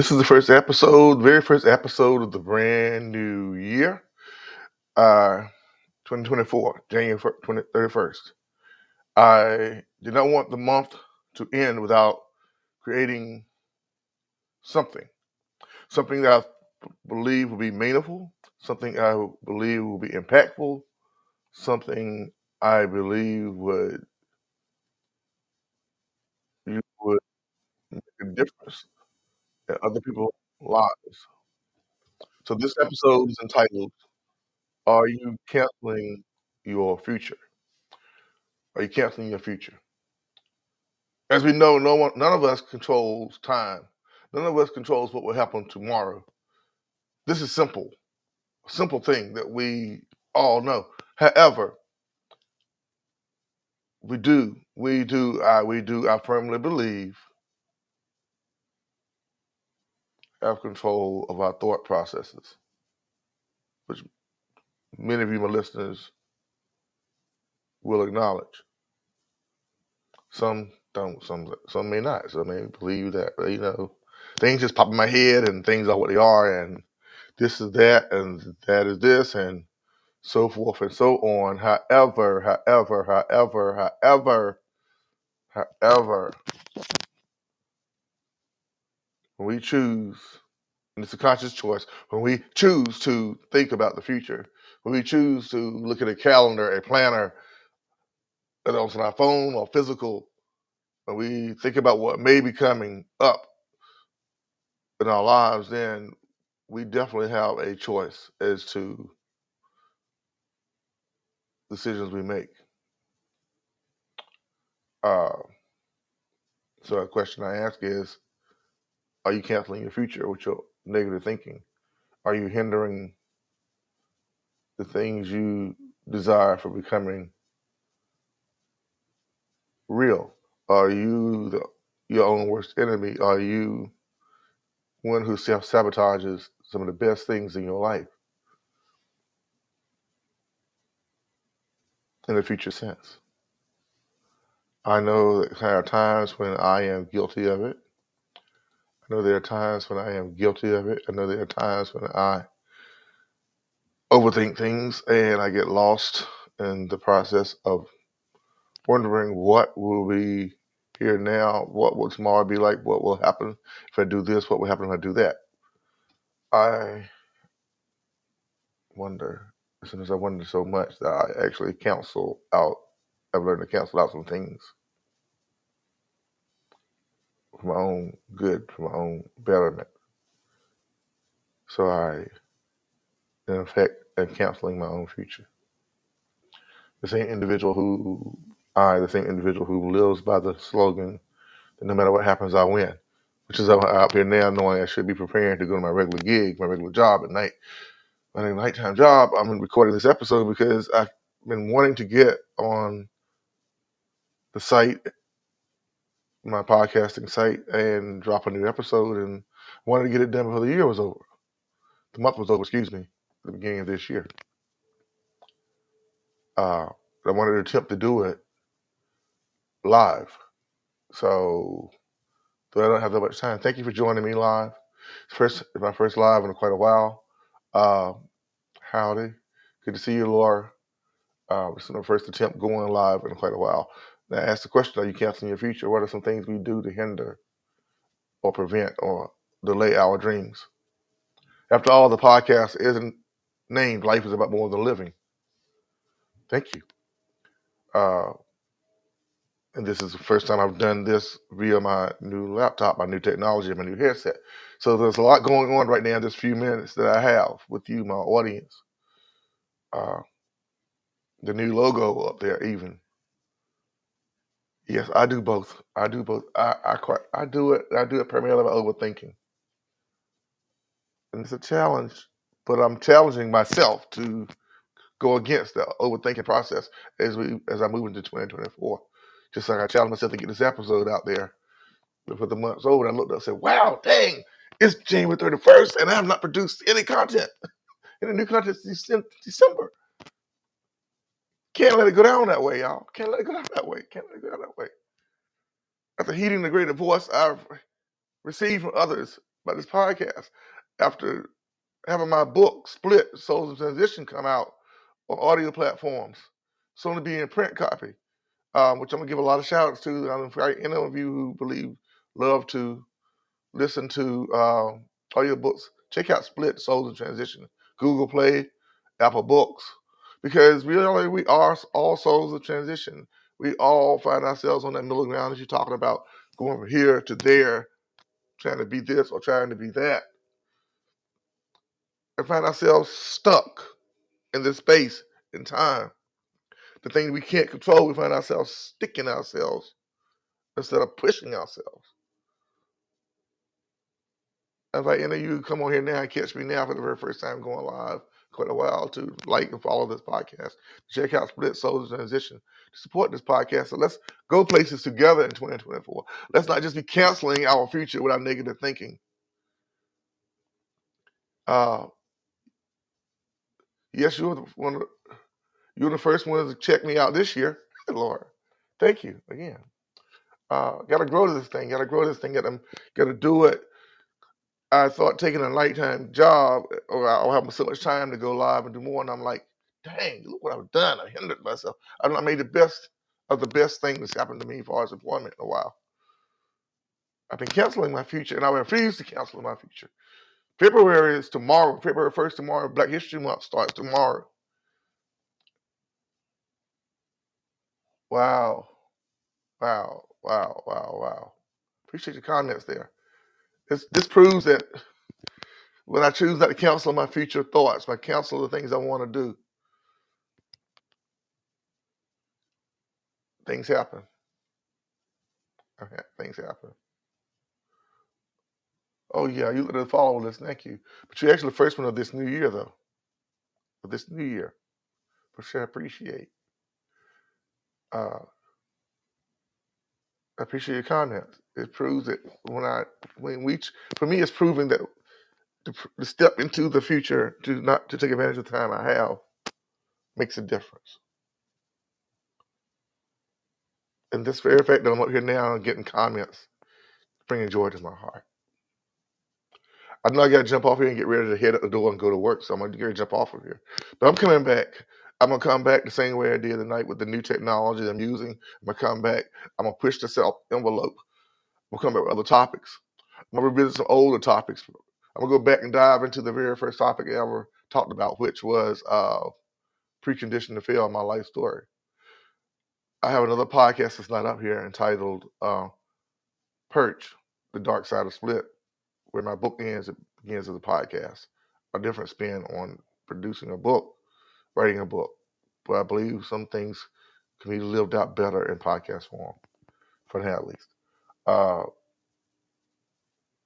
This is the first episode, very first episode of the brand new year, uh, 2024, January 20, 31st. I did not want the month to end without creating something, something that I believe will be meaningful, something I believe will be impactful, something I believe would you would make a difference in other people's lives. So this episode is entitled Are You Canceling Your Future? Are you canceling your future? As we know, no one none of us controls time. None of us controls what will happen tomorrow. This is simple, a simple thing that we all know. However, we do, we do, I, we do, I firmly believe, have control of our thought processes, which many of you, my listeners, will acknowledge. Some don't, some some may not. Some may believe that you know things just pop in my head and things are what they are, and this is that, and that is this, and so forth and so on. However, however, however, however, however, when we choose, and it's a conscious choice, when we choose to think about the future, when we choose to look at a calendar, a planner, whether it's on our phone or physical, when we think about what may be coming up in our lives, then we definitely have a choice as to decisions we make. Uh, so a question I ask is, are you canceling your future with your negative thinking? Are you hindering the things you desire for becoming real? Are you the, your own worst enemy? Are you one who self sabotages some of the best things in your life in a future sense? I know that there are times when I am guilty of it. I know there are times when I am guilty of it. I know there are times when I overthink things and I get lost in the process of wondering what will be here now, what will tomorrow be like, what will happen if I do this, what will happen if I do that. I wonder, as soon as I wonder so much that I actually cancel out, I've learned to cancel out some things for my own good, for my own betterment. So I, in effect, am canceling my own future. The same individual who, I, the same individual who lives by the slogan that no matter what happens, I win, which is out here now knowing I should be preparing to go to my regular gig, my regular job at night. My nighttime job, I'm recording this episode because I've been wanting to get on the site my podcasting site and drop a new episode and wanted to get it done before the year was over. The month was over, excuse me, the beginning of this year. Uh, I wanted to attempt to do it live. So, though I don't have that much time, thank you for joining me live. First, my first live in quite a while. Uh, howdy. Good to see you, Laura. Uh, this is my first attempt going live in quite a while. Now, ask the question Are you canceling your future? What are some things we do to hinder or prevent or delay our dreams? After all, the podcast isn't named Life is About More Than Living. Thank you. Uh, and this is the first time I've done this via my new laptop, my new technology, my new headset. So there's a lot going on right now in this few minutes that I have with you, my audience. Uh, the new logo up there, even. Yes, I do both. I do both. I I quite I do it. I do it primarily by overthinking, and it's a challenge. But I'm challenging myself to go against the overthinking process as we as I move into 2024. Just like I challenged myself to get this episode out there before the month's over. I looked up and said, "Wow, dang, it's January 31st, and I have not produced any content. any new content since December. Can't let it go down that way, y'all. Can't let it go down that way. Can't let it go down that way. After heeding the great voice I've received from others about this podcast after having my book split souls of transition come out on audio platforms soon to be in print copy um, which i'm going to give a lot of shout outs to um, for any of you who believe love to listen to um, audiobooks check out split souls of transition google play apple books because really we are all souls of transition we all find ourselves on that middle ground as you're talking about going from here to there trying to be this or trying to be that and find ourselves stuck in this space in time. The things we can't control, we find ourselves sticking ourselves instead of pushing ourselves. If I of you come on here now and catch me now for the very first time going live, quite a while to like and follow this podcast, check out Split Souls Transition to support this podcast. So let's go places together in 2024. Let's not just be canceling our future with our negative thinking. Uh, yes, you were the one. of- you were the first one to check me out this year, Lord. Thank you again. Uh, got to grow this thing. Got to grow this thing. Got to got to do it. I thought taking a nighttime job, uh, or I'll have so much time to go live and do more. And I'm like, dang, look what I've done. I hindered myself. I I made the best of the best thing that's happened to me as far as employment in a while. I've been canceling my future, and I refuse to cancel my future. February is tomorrow. February 1st tomorrow. Black History Month starts tomorrow. Wow. Wow. Wow. Wow. Wow. Appreciate your comments there. This, this proves that when I choose not to counsel my future thoughts, my counsel the things I want to do, things happen. Okay, Things happen. Oh, yeah. You let follow list. Thank you. But you're actually the first one of this new year, though. Of this new year. For sure. I appreciate. Uh, I appreciate your comments. It proves that when I, when we, for me, it's proving that to, to step into the future to not to take advantage of the time I have makes a difference. And this very fact that I'm up here now and getting comments, bringing joy to my heart. I know I got to jump off here and get ready to head out the door and go to work, so I'm ready to jump off of here. But I'm coming back. I'm gonna come back the same way I did tonight with the new technology I'm using. I'm gonna come back. I'm gonna push the self envelope. Gonna come back with other topics. I'm gonna revisit some older topics. I'm gonna go back and dive into the very first topic I ever talked about, which was uh, preconditioned to fail, my life story. I have another podcast that's not up here entitled uh, Perch, The Dark Side of Split, where my book ends, it begins as a podcast. A different spin on producing a book, writing a book. But I believe some things can be lived out better in podcast form, for now at least. Uh,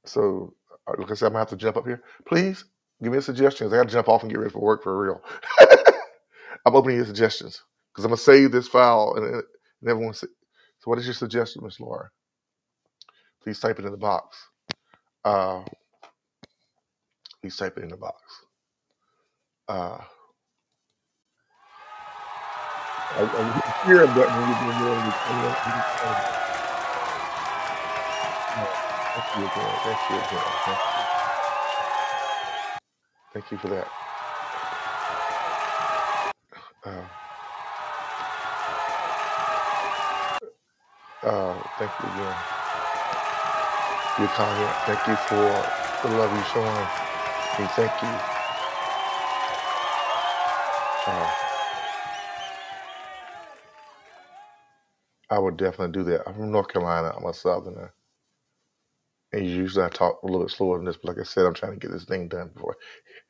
so, uh, like I said, I'm gonna have to jump up here. Please give me a suggestions. I gotta jump off and get ready for work for real. I'm opening your suggestions because I'm gonna save this file and, and everyone. See. So, what is your suggestion, Miss Laura? Please type it in the box. Uh, please type it in the box. Uh, I, I hear when you're doing Thank you again. Thank you you. Thank you for that. Uh, uh, thank you again. Your comment. Thank you for the love you're showing. me. thank you. Uh, I would definitely do that. I'm from North Carolina. I'm a Southerner. And usually I talk a little bit slower than this, but like I said, I'm trying to get this thing done before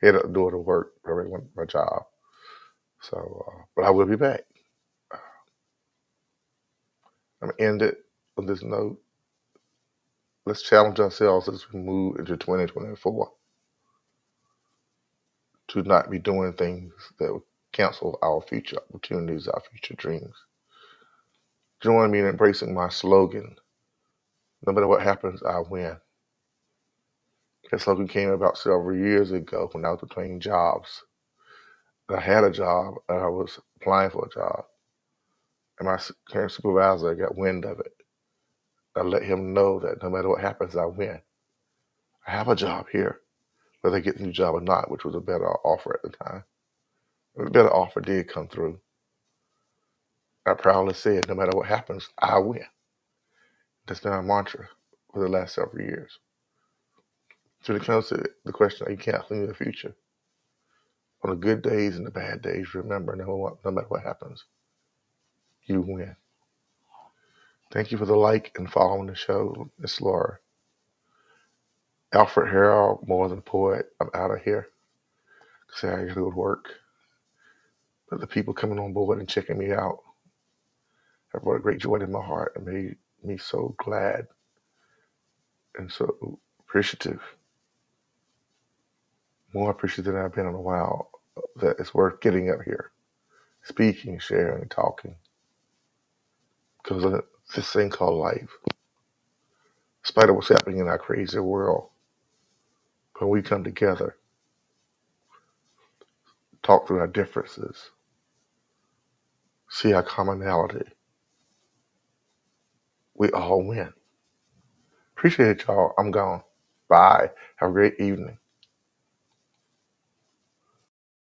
I head out the door to work. I my job. So, uh, but I will be back. I'm going to end it on this note. Let's challenge ourselves as we move into 2024 to not be doing things that would cancel our future opportunities, our future dreams. Join me in embracing my slogan no matter what happens, I win. That slogan came about several years ago when I was between jobs. I had a job and I was applying for a job, and my current supervisor got wind of it. I let him know that no matter what happens, I win. I have a job here, whether I get the new job or not, which was a better offer at the time. A better offer did come through. I proudly said, no matter what happens, I win. That's been our mantra for the last several years. So when it comes to the question, are you canceling the future? On the good days and the bad days, remember, no, no matter what happens, you win. Thank you for the like and following the show, Miss Laura. Alfred Harrell, more than a poet. I'm out of here. Say I gotta go to work. But the people coming on board and checking me out have brought a great joy in my heart and made me so glad and so appreciative. More appreciative than I've been in a while. That it's worth getting up here, speaking, sharing, talking. Because of this thing called life. Despite of what's happening in our crazy world, when we come together, talk through our differences, see our commonality, we all win. Appreciate it, y'all. I'm gone. Bye. Have a great evening.